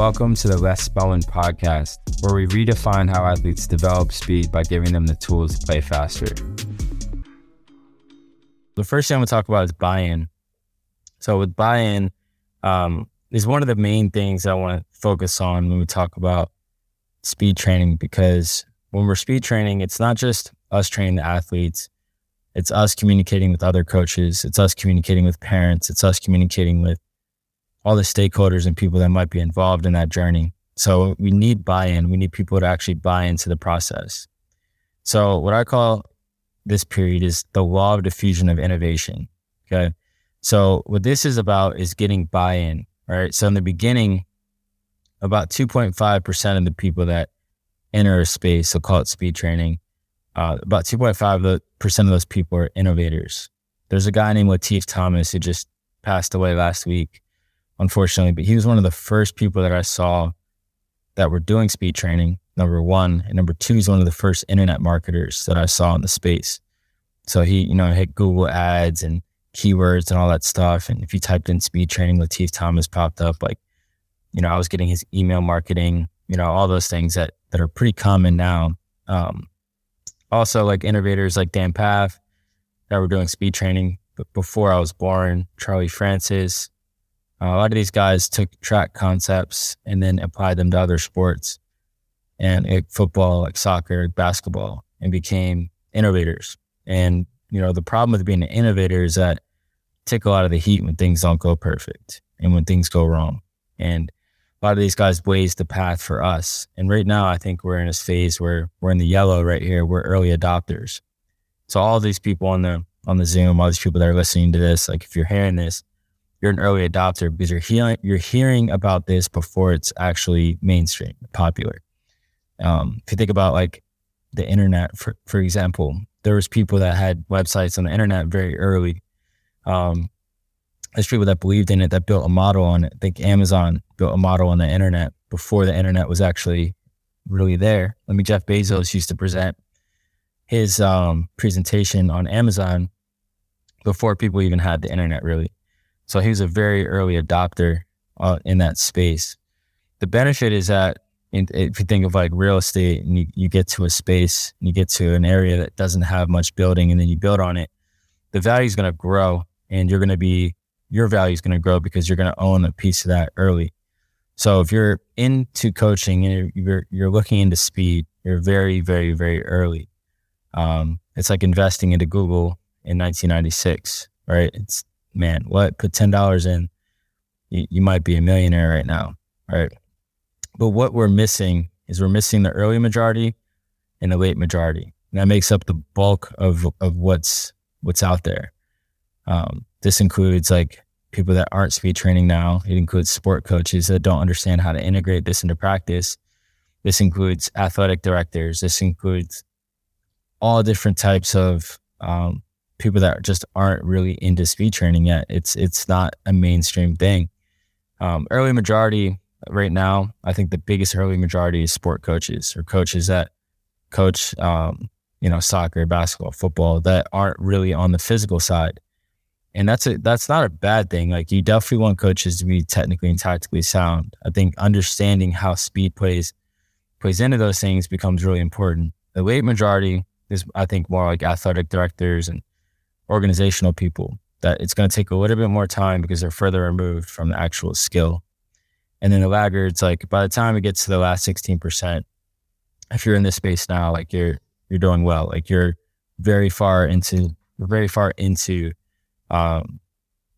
Welcome to the Les Spellman podcast, where we redefine how athletes develop speed by giving them the tools to play faster. The first thing I'm going to talk about is buy in. So, with buy in, um, is one of the main things I want to focus on when we talk about speed training because when we're speed training, it's not just us training the athletes, it's us communicating with other coaches, it's us communicating with parents, it's us communicating with all the stakeholders and people that might be involved in that journey. So we need buy in. We need people to actually buy into the process. So what I call this period is the law of diffusion of innovation. Okay. So what this is about is getting buy in. Right. So in the beginning, about 2.5% of the people that enter a space, so call it speed training, uh, about 2.5% of those people are innovators. There's a guy named Latif Thomas who just passed away last week unfortunately, but he was one of the first people that I saw that were doing speed training. Number one, and number two, he's one of the first internet marketers that I saw in the space. So he, you know, hit Google ads and keywords and all that stuff. And if you typed in speed training, Latif Thomas popped up. Like, you know, I was getting his email marketing, you know, all those things that that are pretty common now. Um, also, like innovators like Dan Pfaff that were doing speed training. But before I was born, Charlie Francis, Uh, a lot of these guys took track concepts and then applied them to other sports and like football, like soccer, basketball, and became innovators. And, you know, the problem with being an innovator is that take a lot of the heat when things don't go perfect and when things go wrong. And a lot of these guys blazed the path for us. And right now, I think we're in this phase where we're in the yellow right here. We're early adopters. So all these people on the on the Zoom, all these people that are listening to this, like if you're hearing this, you're an early adopter because you're hearing you're hearing about this before it's actually mainstream popular. Um, if you think about like the internet, for for example, there was people that had websites on the internet very early. Um, there's people that believed in it that built a model on it. I think Amazon built a model on the internet before the internet was actually really there. I mean, Jeff Bezos used to present his um, presentation on Amazon before people even had the internet, really. So he was a very early adopter uh, in that space. The benefit is that in, if you think of like real estate and you, you get to a space and you get to an area that doesn't have much building and then you build on it, the value is going to grow and you're going to be, your value is going to grow because you're going to own a piece of that early. So if you're into coaching and you're, you're looking into speed, you're very, very, very early. Um, it's like investing into Google in 1996, right? It's man, what? Put ten dollars in, you, you might be a millionaire right now, right? But what we're missing is we're missing the early majority and the late majority. And that makes up the bulk of of what's what's out there. Um, this includes like people that aren't speed training now. It includes sport coaches that don't understand how to integrate this into practice. This includes athletic directors. This includes all different types of um, people that just aren't really into speed training yet. It's it's not a mainstream thing. Um, early majority right now, I think the biggest early majority is sport coaches or coaches that coach, um, you know, soccer, basketball, football that aren't really on the physical side. And that's a that's not a bad thing. Like you definitely want coaches to be technically and tactically sound. I think understanding how speed plays plays into those things becomes really important. The late majority is, I think, more like athletic directors and organizational people that it's going to take a little bit more time because they're further removed from the actual skill. And then the laggards, like by the time it gets to the last 16%, if you're in this space now, like you're, you're doing well, like you're very far into, very far into, um,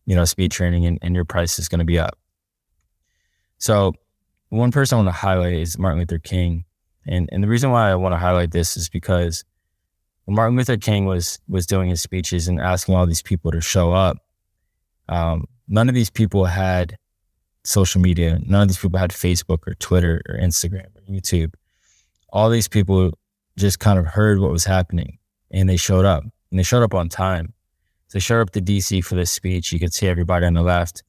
you know, speed training and, and your price is going to be up. So one person I want to highlight is Martin Luther King. And, and the reason why I want to highlight this is because when Martin Luther King was was doing his speeches and asking all these people to show up, um, none of these people had social media. None of these people had Facebook or Twitter or Instagram or YouTube. All these people just kind of heard what was happening and they showed up and they showed up on time. So they showed up to DC for this speech. You could see everybody on the left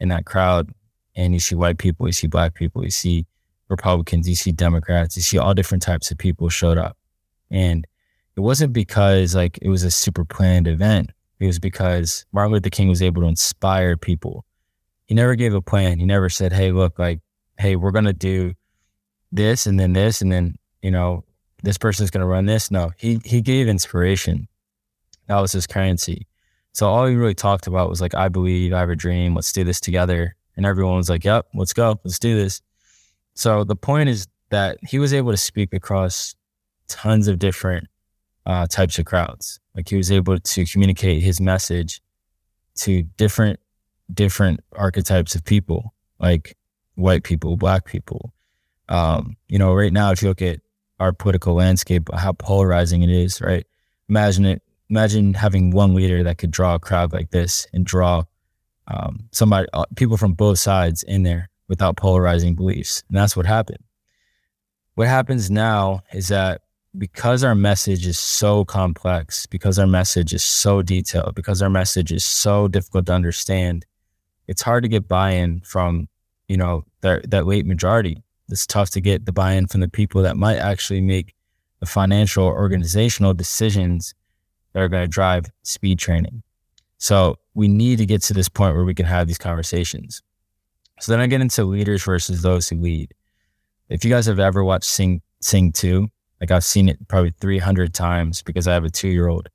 in that crowd and you see white people, you see black people, you see Republicans, you see Democrats, you see all different types of people showed up. And it wasn't because like it was a super planned event. It was because Martin Luther King was able to inspire people. He never gave a plan. He never said, Hey, look, like hey, we're going to do this and then this and then, you know, this person's going to run this. No, he, he gave inspiration. That was his currency. So all he really talked about was like, I believe, I have a dream. Let's do this together. And everyone was like, yep, let's go. Let's do this. So the point is that he was able to speak across tons of different uh, types of crowds. Like he was able to communicate his message to different different archetypes of people, like white people, black people. Um, you know, right now, if you look at our political landscape, how polarizing it is, right? Imagine it. Imagine having one leader that could draw a crowd like this and draw um, somebody, uh, people from both sides in there without polarizing beliefs, and that's what happened. What happens now is that because our message is so complex, because our message is so detailed, because our message is so difficult to understand, it's hard to get buy-in from, you know, that, that late majority. It's tough to get the buy-in from the people that might actually make the financial or organizational decisions that are going to drive speed training. So we need to get to this point where we can have these conversations. So then I get into leaders versus those who lead. If you guys have ever watched Sing Sing 2, like I've seen it probably 300 times because I have a two year old.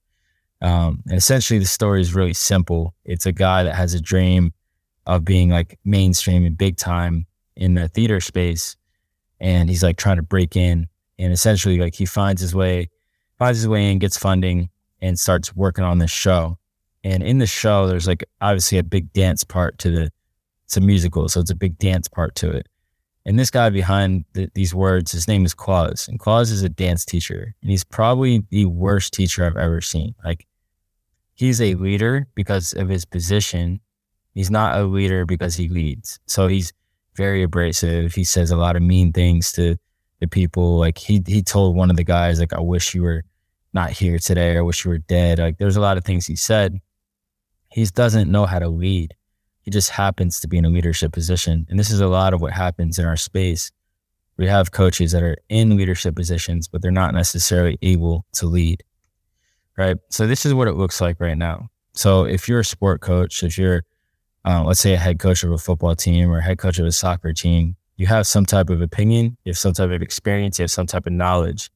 Um, and essentially the story is really simple. It's a guy that has a dream of being like mainstream and big time in the theater space. And he's like trying to break in and essentially like he finds his way, finds his way in, gets funding and starts working on this show. And in the show, there's like obviously a big dance part to the, it's a musical. So it's a big dance part to it. And this guy behind the, these words, his name is Quaz. And Quaz is a dance teacher. And he's probably the worst teacher I've ever seen. Like, he's a leader because of his position He's not a leader because he leads. So he's very abrasive. He says a lot of mean things to the people. Like he he told one of the guys, like, I wish you were not here today. I wish you were dead. Like there's a lot of things he said. He doesn't know how to lead. He just happens to be in a leadership position. And this is a lot of what happens in our space. We have coaches that are in leadership positions, but they're not necessarily able to lead. Right. So this is what it looks like right now. So if you're a sport coach, if you're uh, let's say a head coach of a football team or head coach of a soccer team, you have some type of opinion, you have some type of experience, you have some type of knowledge.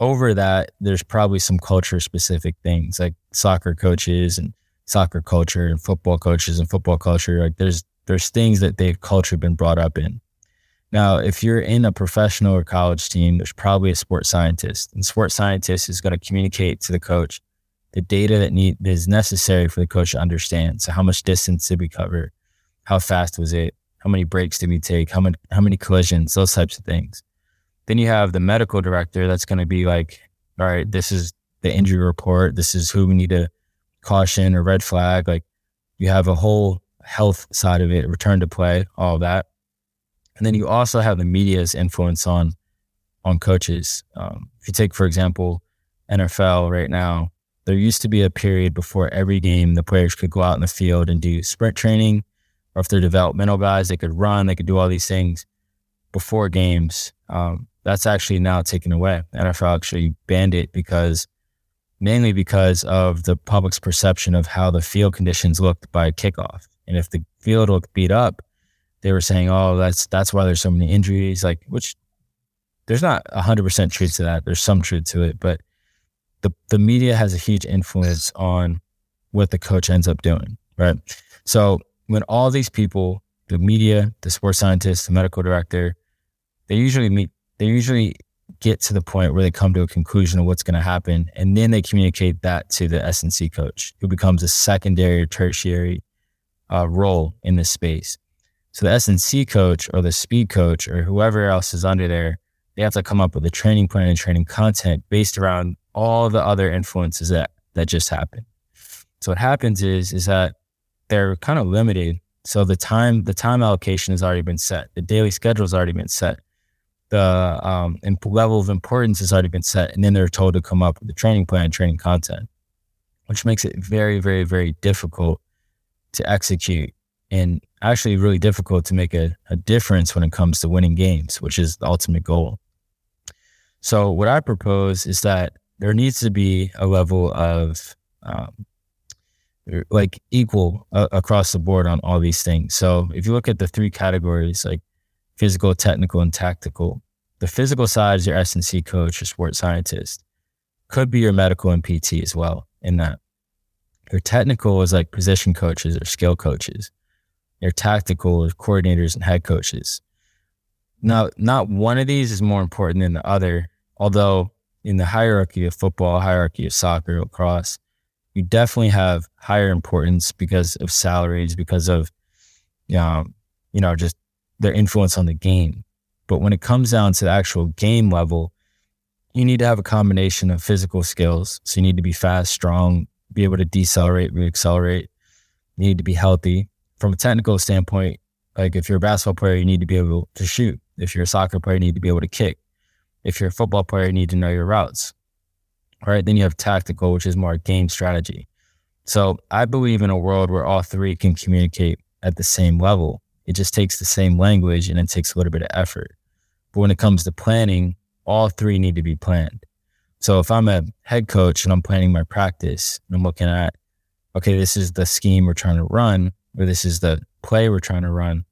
Over that, there's probably some culture specific things like soccer coaches and soccer culture and football coaches and football culture. Like there's there's things that they've culture been brought up in. Now, if you're in a professional or college team, there's probably a sports scientist, and sports scientist is going to communicate to the coach the data that need that is necessary for the coach to understand. So how much distance did we cover? How fast was it? How many breaks did we take? How many how many collisions? Those types of things. Then you have the medical director that's going to be like, all right, this is the injury report. This is who we need to caution or red flag. Like you have a whole health side of it, return to play, all that. And then you also have the media's influence on on coaches. Um, if you take, for example, NFL right now, there used to be a period before every game the players could go out in the field and do sprint training, or if they're developmental guys, they could run, they could do all these things before games. Um, that's actually now taken away. NFL actually banned it because mainly because of the public's perception of how the field conditions looked by kickoff. And if the field looked beat up, they were saying, "Oh, that's that's why there's so many injuries." Like, which there's not hundred percent truth to that. There's some truth to it, but the, the media has a huge influence on what the coach ends up doing, right? So when all these people, the media, the sports scientist, the medical director, they usually meet, they usually get to the point where they come to a conclusion of what's going to happen. And then they communicate that to the S&C coach who becomes a secondary or tertiary uh, role in this space. So the S&C coach or the speed coach or whoever else is under there, they have to come up with a training plan and training content based around all the other influences that that just happened. So what happens is is that they're kind of limited. So the time the time allocation has already been set. The daily schedule has already been set. The um, level of importance has already been set, and then they're told to come up with a training plan, training content, which makes it very, very, very difficult to execute, and actually really difficult to make a, a difference when it comes to winning games, which is the ultimate goal. So what I propose is that there needs to be a level of um, like equal uh, across the board on all these things. So if you look at the three categories, like physical, technical, and tactical. The physical side is your S&C coach or sports scientist. Could be your medical and PT as well in that. Your technical is like position coaches or skill coaches. Your tactical is coordinators and head coaches. Now, not one of these is more important than the other, although in the hierarchy of football, hierarchy of soccer, lacrosse, you definitely have higher importance because of salaries, because of, um, you know, just their influence on the game. But when it comes down to the actual game level, you need to have a combination of physical skills. So you need to be fast, strong, be able to decelerate, reaccelerate. You need to be healthy. From a technical standpoint, like if you're a basketball player, you need to be able to shoot. If you're a soccer player, you need to be able to kick. If you're a football player, you need to know your routes. All right. Then you have tactical, which is more game strategy. So I believe in a world where all three can communicate at the same level. It just takes the same language and it takes a little bit of effort. But when it comes to planning, all three need to be planned. So if I'm a head coach and I'm planning my practice and I'm looking at, okay, this is the scheme we're trying to run, or this is the play we're trying to run,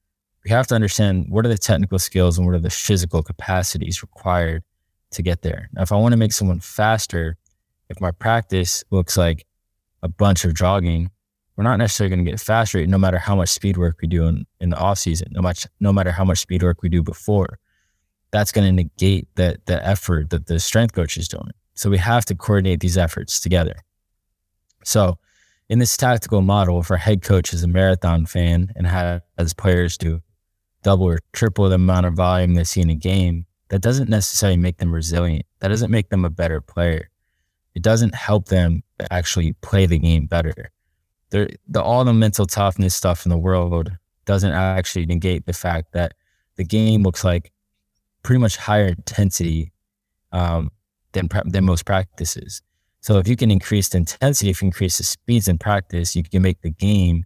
we have to understand what are the technical skills and what are the physical capacities required to get there. Now, if I want to make someone faster, if my practice looks like a bunch of jogging, we're not necessarily going to get faster no matter how much speed work we do in, in the off season, no much, no matter how much speed work we do before. That's going to negate the, the effort that the strength coach is doing. So we have to coordinate these efforts together. So in this tactical model, if our head coach is a marathon fan and has players do double or triple the amount of volume they see in a game, that doesn't necessarily make them resilient. That doesn't make them a better player. It doesn't help them actually play the game better. They're, the all the mental toughness stuff in the world doesn't actually negate the fact that the game looks like pretty much higher intensity um, than than most practices. So if you can increase the intensity, if you increase the speeds in practice, you can make the game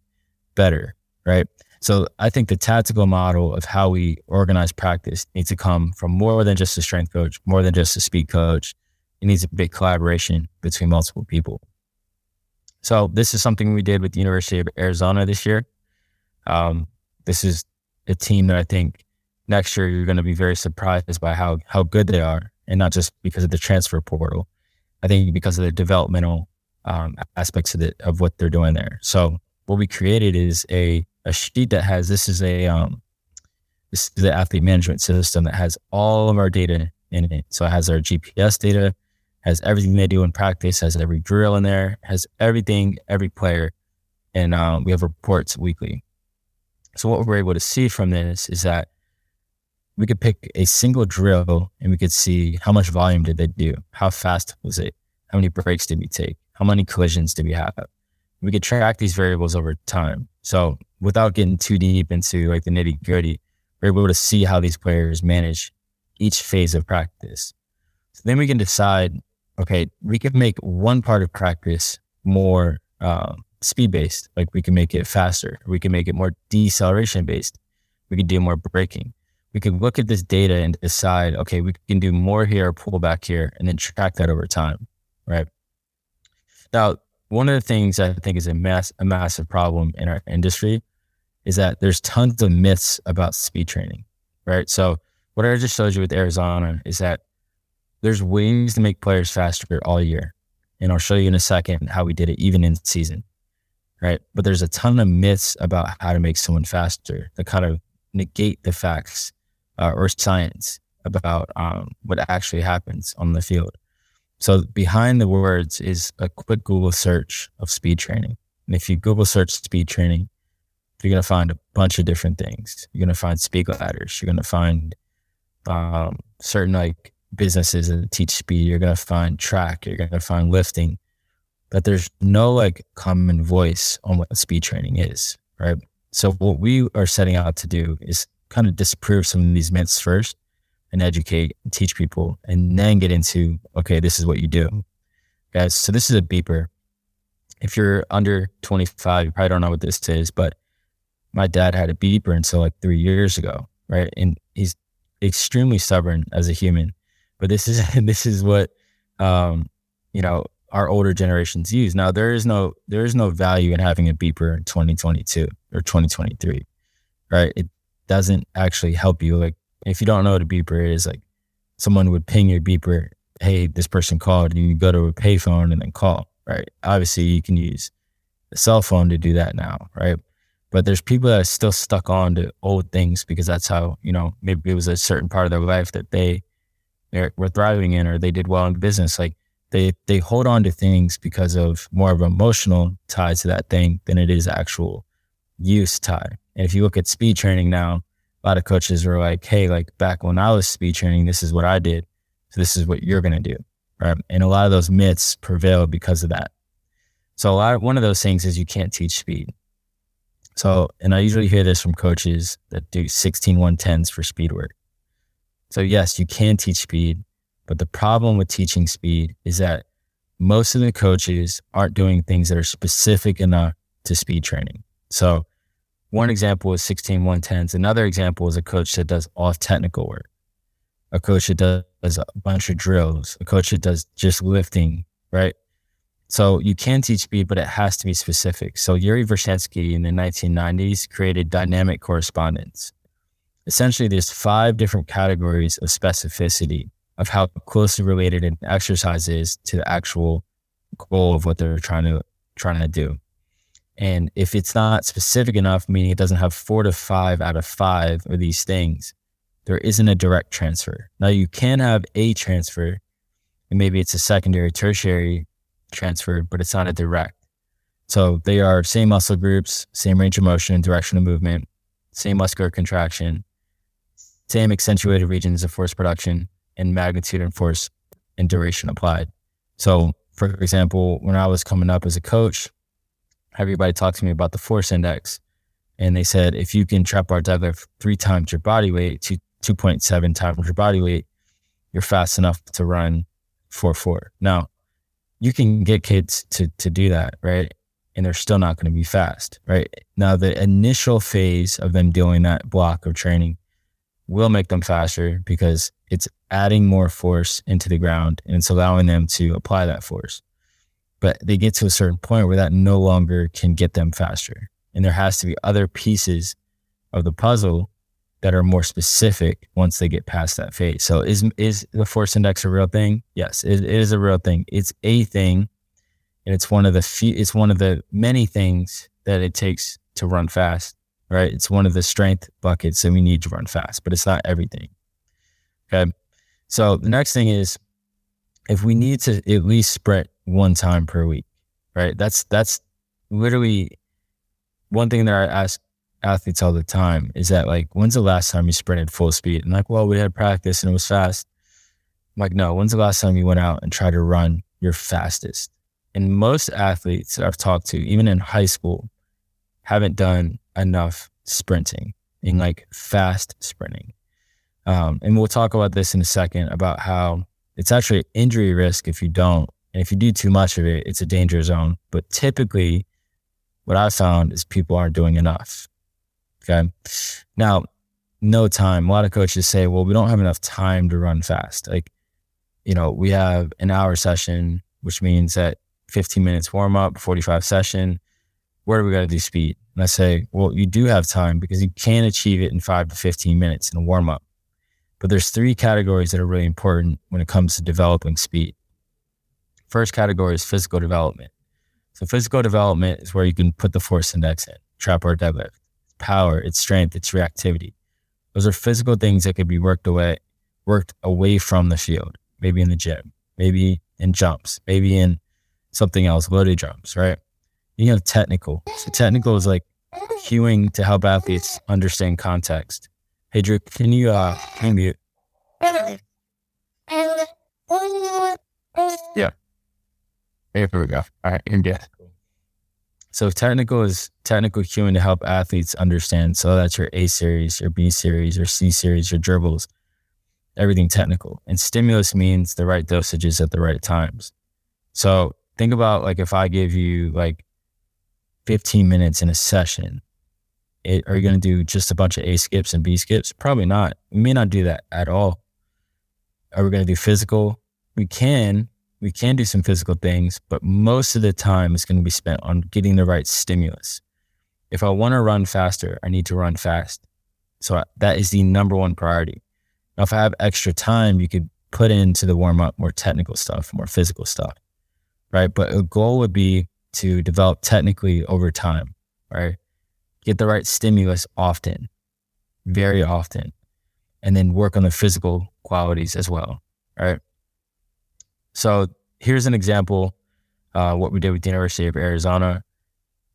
better, right? So I think the tactical model of how we organize practice needs to come from more than just a strength coach, more than just a speed coach. It needs a big collaboration between multiple people. So this is something we did with the University of Arizona this year. Um, this is a team that I think next year you're going to be very surprised by how how good they are, and not just because of the transfer portal. I think because of the developmental um, aspects of it of what they're doing there. So what we created is a a sheet that has this is a um, this is the athlete management system that has all of our data in it. So it has our GPS data, has everything they do in practice, has every drill in there, has everything, every player, and um, we have reports weekly. So what we're able to see from this is that we could pick a single drill and we could see how much volume did they do, how fast was it, how many breaks did we take, how many collisions did we have. We could track these variables over time. So without getting too deep into like the nitty gritty, we're able to see how these players manage each phase of practice. So then we can decide, okay, we can make one part of practice more uh, speed based, like we can make it faster. We can make it more deceleration based. We can do more braking. We can look at this data and decide, okay, we can do more here, pull back here, and then track that over time, right? Now, one of the things I think is a mass a massive problem in our industry is that there's tons of myths about speed training, right? So what I just showed you with Arizona is that there's ways to make players faster all year. And I'll show you in a second how we did it even in season, right? But there's a ton of myths about how to make someone faster that kind of negate the facts uh, or science about um, what actually happens on the field. So behind the words is a quick Google search of speed training. And if you Google search speed training, you're going to find a bunch of different things. You're going to find speed ladders. You're going to find um, certain like businesses that teach speed. You're going to find track. You're going to find lifting. But there's no like common voice on what speed training is, right? So what we are setting out to do is kind of disprove some of these myths first and educate and teach people and then get into, okay, this is what you do. Guys, so this is a beeper. If you're under 25, you probably don't know what this is, but my dad had a beeper until like three years ago, right? And he's extremely stubborn as a human. But this is this is what um, you know our older generations use. Now there is no there is no value in having a beeper in 2022 or 2023, right? It doesn't actually help you. Like if you don't know what a beeper is, like someone would ping your beeper, hey, this person called, and you go to a payphone and then call, right? Obviously, you can use a cell phone to do that now, right? But there's people that are still stuck on to old things because that's how, you know, maybe it was a certain part of their life that they were thriving in or they did well in business. Like they, they hold on to things because of more of emotional tie to that thing than it is actual use tie. And if you look at speed training now, a lot of coaches are like, Hey, like back when I was speed training, this is what I did. So this is what you're going to do. Right. And a lot of those myths prevail because of that. So a lot of, one of those things is you can't teach speed. So, and I usually hear this from coaches that do 16 110s for speed work. So yes, you can teach speed, but the problem with teaching speed is that most of the coaches aren't doing things that are specific enough to speed training. So one example is 16 110s. Another example is a coach that does off technical work, a coach that does a bunch of drills, a coach that does just lifting, right? So you can teach speed, but it has to be specific. So Yuri Verkhoshansky in the 1990s created dynamic correspondence. Essentially, there's five different categories of specificity of how closely related an exercise is to the actual goal of what they're trying to trying to do. And if it's not specific enough, meaning it doesn't have four to five out of five of these things, there isn't a direct transfer. Now you can have a transfer, and maybe it's a secondary, tertiary transfer, but it's not a direct. So they are same muscle groups, same range of motion, direction of movement, same muscular contraction, same accentuated regions of force production and magnitude and force and duration applied. So, for example, when I was coming up as a coach, everybody talked to me about the force index. And they said, if you can trap bar deadlift three times your body weight, two, 2.7 times your body weight, you're fast enough to run 4 4. Now, you can get kids to to do that, right? And they're still not going to be fast, right? Now, the initial phase of them doing that block of training will make them faster because it's adding more force into the ground and it's allowing them to apply that force. But they get to a certain point where that no longer can get them faster. And there has to be other pieces of the puzzle that are more specific once they get past that phase. So is is the force index a real thing? Yes, it, it is a real thing. It's a thing, and it's one of the few. It's one of the many things that it takes to run fast. Right? It's one of the strength buckets that we need to run fast, but it's not everything. Okay. So the next thing is if we need to at least sprint one time per week, right? That's that's literally one thing that I ask athletes all the time is that like, when's the last time you sprinted full speed? And like, well, we had practice and it was fast. I'm like, no, when's the last time you went out and tried to run your fastest? And most athletes that I've talked to, even in high school, haven't done enough sprinting in like fast sprinting. Um, and we'll talk about this in a second about how it's actually injury risk if you don't. And if you do too much of it, it's a danger zone. But typically, what I've found is people aren't doing enough. Okay. Now, no time. A lot of coaches say, well, we don't have enough time to run fast. Like, you know, we have an hour session, which means that 15 minutes warm up, 45 session. Where do we got to do speed? And I say, well, you do have time because you can achieve it in five to 15 minutes in a warm up. But there's three categories that are really important when it comes to developing speed. First category is physical development. So physical development is where you can put the force index in, trap bar deadlift power, its strength, its reactivity. Those are physical things that could be worked away, worked away from the field, maybe in the gym, maybe in jumps, maybe in something else, loaded jumps, right? You have technical. So technical is like cueing to help athletes understand context. Hey Drew, can you uh mute? Yeah. Here we go. All right, you're good. So technical is technical cueing to help athletes understand. So that's your A series, your B series, your C series, your dribbles, everything technical. And stimulus means the right dosages at the right times. So think about like if I give you like 15 minutes in a session, it, are you going to do just a bunch of A skips and B skips? Probably not. We may not do that at all. Are we going to do physical? We can, we can do some physical things, but most of the time is going to be spent on getting the right stimulus. If I want to run faster, I need to run fast. So uh, that is the number one priority. Now, if I have extra time, you could put into the warm up more technical stuff, more physical stuff, right? But a goal would be to develop technically over time, right? Get the right stimulus often, very often, and then work on the physical qualities as well, right? So here's an example uh, what we did with the University of Arizona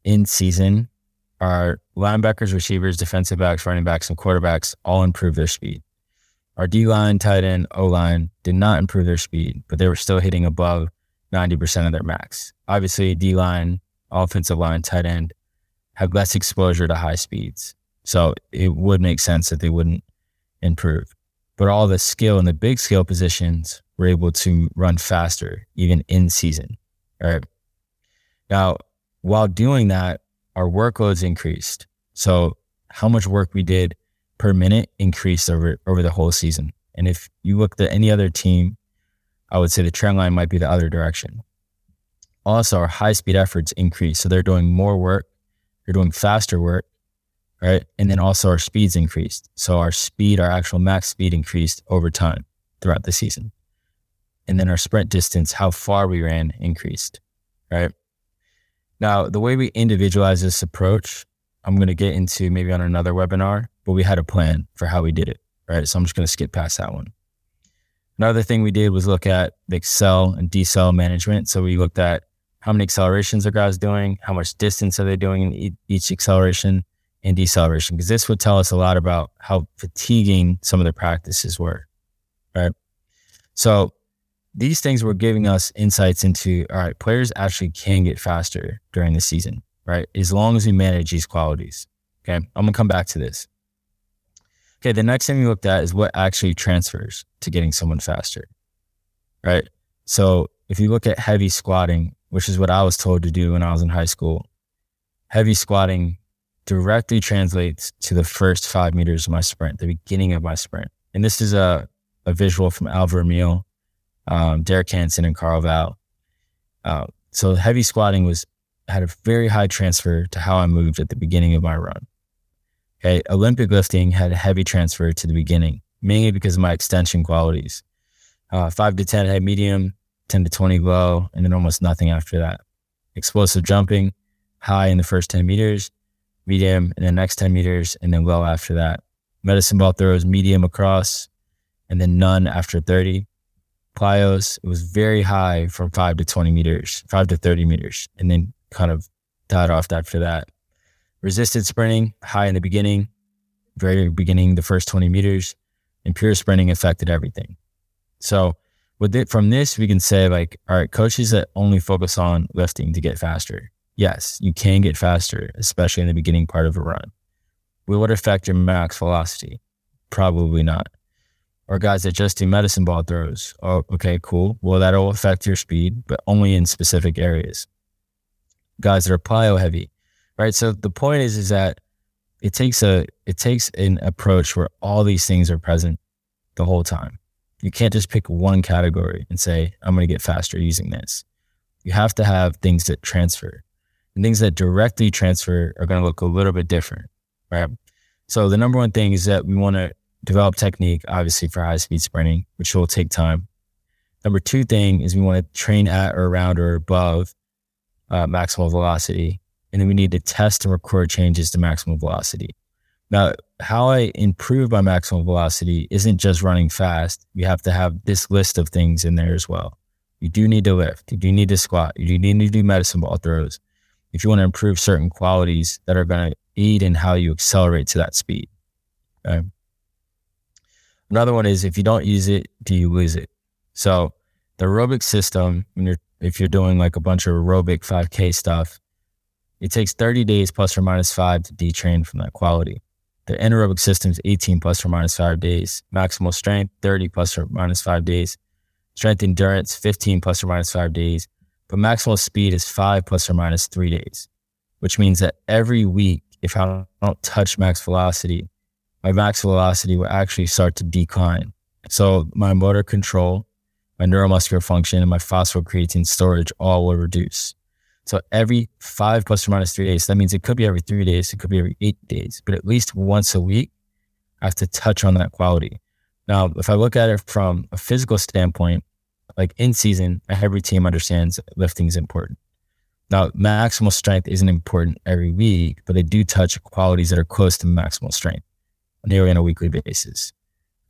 in season. Our linebackers, receivers, defensive backs, running backs, and quarterbacks all improved their speed. Our D line, tight end, O line did not improve their speed, but they were still hitting above 90% of their max. Obviously, D line, offensive line, tight end have less exposure to high speeds. So it would make sense that they wouldn't improve. But all the skill and the big skill positions were able to run faster, even in season. All right. Now, while doing that, our workloads increased. So how much work we did per minute increased over over the whole season. And if you looked at any other team, I would say the trend line might be the other direction. Also, our high speed efforts increased. So they're doing more work, they're doing faster work, right? And then also our speeds increased. So our speed, our actual max speed increased over time throughout the season. And then our sprint distance, how far we ran increased, right? Now, the way we individualize this approach, I'm going to get into maybe on another webinar, but we had a plan for how we did it, right? So I'm just going to skip past that one. Another thing we did was look at the accel and decel management. So we looked at how many accelerations are guys doing, how much distance are they doing in each acceleration and deceleration, because this would tell us a lot about how fatiguing some of the practices were, right? So these things were giving us insights into all right, players actually can get faster during the season, right? As long as we manage these qualities. Okay. I'm gonna come back to this. Okay, the next thing we looked at is what actually transfers to getting someone faster. Right. So if you look at heavy squatting, which is what I was told to do when I was in high school, heavy squatting directly translates to the first five meters of my sprint, the beginning of my sprint. And this is a, a visual from Al Vermeil um, Derek Hansen and Carl Valle. Uh, so heavy squatting was had a very high transfer to how I moved at the beginning of my run. Okay, Olympic lifting had a heavy transfer to the beginning, mainly because of my extension qualities. Uh, five to ten had medium, ten to twenty low, and then almost nothing after that. Explosive jumping, high in the first ten meters, medium in the next ten meters, and then low after that. Medicine ball throws, medium across, and then none after thirty plyos, it was very high from five to 20 meters, five to 30 meters, and then kind of died off after that. Resisted sprinting, high in the beginning, very beginning, the first 20 meters, and pure sprinting affected everything. So with it from this, we can say like, all right, coaches that only focus on lifting to get faster. Yes, you can get faster, especially in the beginning part of a run. Will it affect your max velocity? Probably not or guys that just do medicine ball throws. Oh, okay, cool. Well, that'll affect your speed, but only in specific areas. Guys that are plyo heavy, right? So the point is, is that it takes a, it takes an approach where all these things are present the whole time. You can't just pick one category and say, I'm going to get faster using this. You have to have things that transfer and things that directly transfer are going to look a little bit different, right? So the number one thing is that we want to develop technique, obviously, for high speed sprinting, which will take time. Number two thing is we want to train at or around or above uh, maximal velocity. And then we need to test and record changes to maximum velocity. Now, how I improve my maximum velocity isn't just running fast. You have to have this list of things in there as well. You do need to lift. You do need to squat. You do need to do medicine ball throws. If you want to improve certain qualities that are going to aid in how you accelerate to that speed. Okay? Another one is if you don't use it, do you lose it? So the aerobic system, when you're if you're doing like a bunch of aerobic 5K stuff, it takes 30 days plus or minus five to detrain from that quality. The anaerobic system is 18 plus or minus five days. Maximal strength, 30 plus or minus five days. Strength endurance, 15 plus or minus five days. But maximal speed is five plus or minus three days, which means that every week, if I don't touch max velocity, my max velocity will actually start to decline. So my motor control, my neuromuscular function, and my phosphocreatine storage all will reduce. So every five plus or minus three days, that means it could be every three days, it could be every eight days, but at least once a week, I have to touch on that quality. Now, if I look at it from a physical standpoint, like in season, every team understands lifting is important. Now, maximal strength isn't important every week, but they do touch qualities that are close to maximal strength nearly on a weekly basis,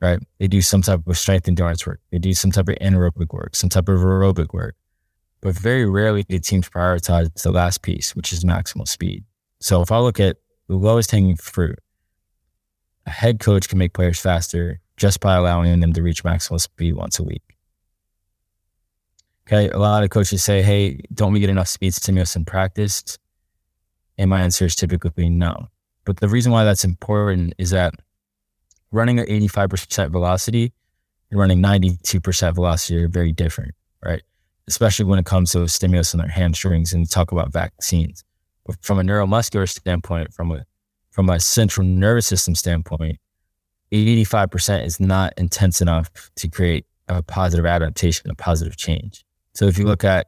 right? They do some type of strength endurance work. They do some type of anaerobic work, some type of aerobic work. But very rarely do teams prioritize the last piece, which is maximal speed. So if I look at the lowest hanging fruit, a head coach can make players faster just by allowing them to reach maximal speed once a week. Okay. A lot of coaches say, Hey, don't we get enough speed stimulus in practice? And my answer is typically no. But the reason why that's important is that running at 85% velocity and running 92% velocity are very different, right? Especially when it comes to stimulus in their hamstrings and talk about vaccines. But from a neuromuscular standpoint, from a from a central nervous system standpoint, 85% is not intense enough to create a positive adaptation, a positive change. So if you look at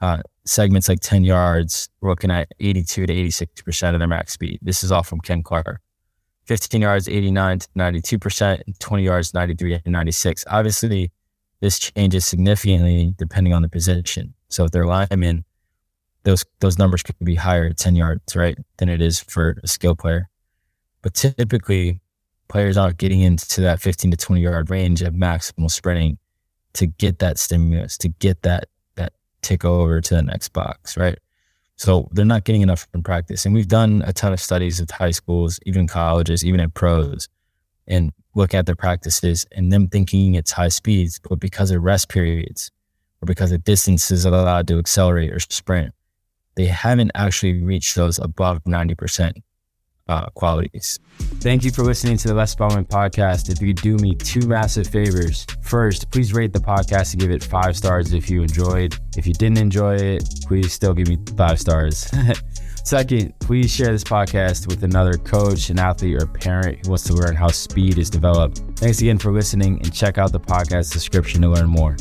uh, segments like 10 yards, we're looking at 82 to 86% of their max speed. This is all from Ken Clark. 15 yards, 89 to 92%, 20 yards, 93 to 96. Obviously, this changes significantly depending on the position. So if they're linemen, those those numbers could be higher at 10 yards, right, than it is for a skill player. But typically, players aren't getting into that 15 to 20 yard range of maximal sprinting to get that stimulus, to get that that tick over to the next box, right? So they're not getting enough in practice. And we've done a ton of studies with high schools, even colleges, even at pros, and look at their practices and them thinking it's high speeds, but because of rest periods or because of distances allowed to accelerate or sprint, they haven't actually reached those above 90% uh, qualities. Thank you for listening to the Les Spellman podcast. If you do me two massive favors, first, please rate the podcast and give it five stars if you enjoyed. If you didn't enjoy it, please still give me five stars. Second, please share this podcast with another coach, an athlete, or parent who wants to learn how speed is developed. Thanks again for listening and check out the podcast description to learn more.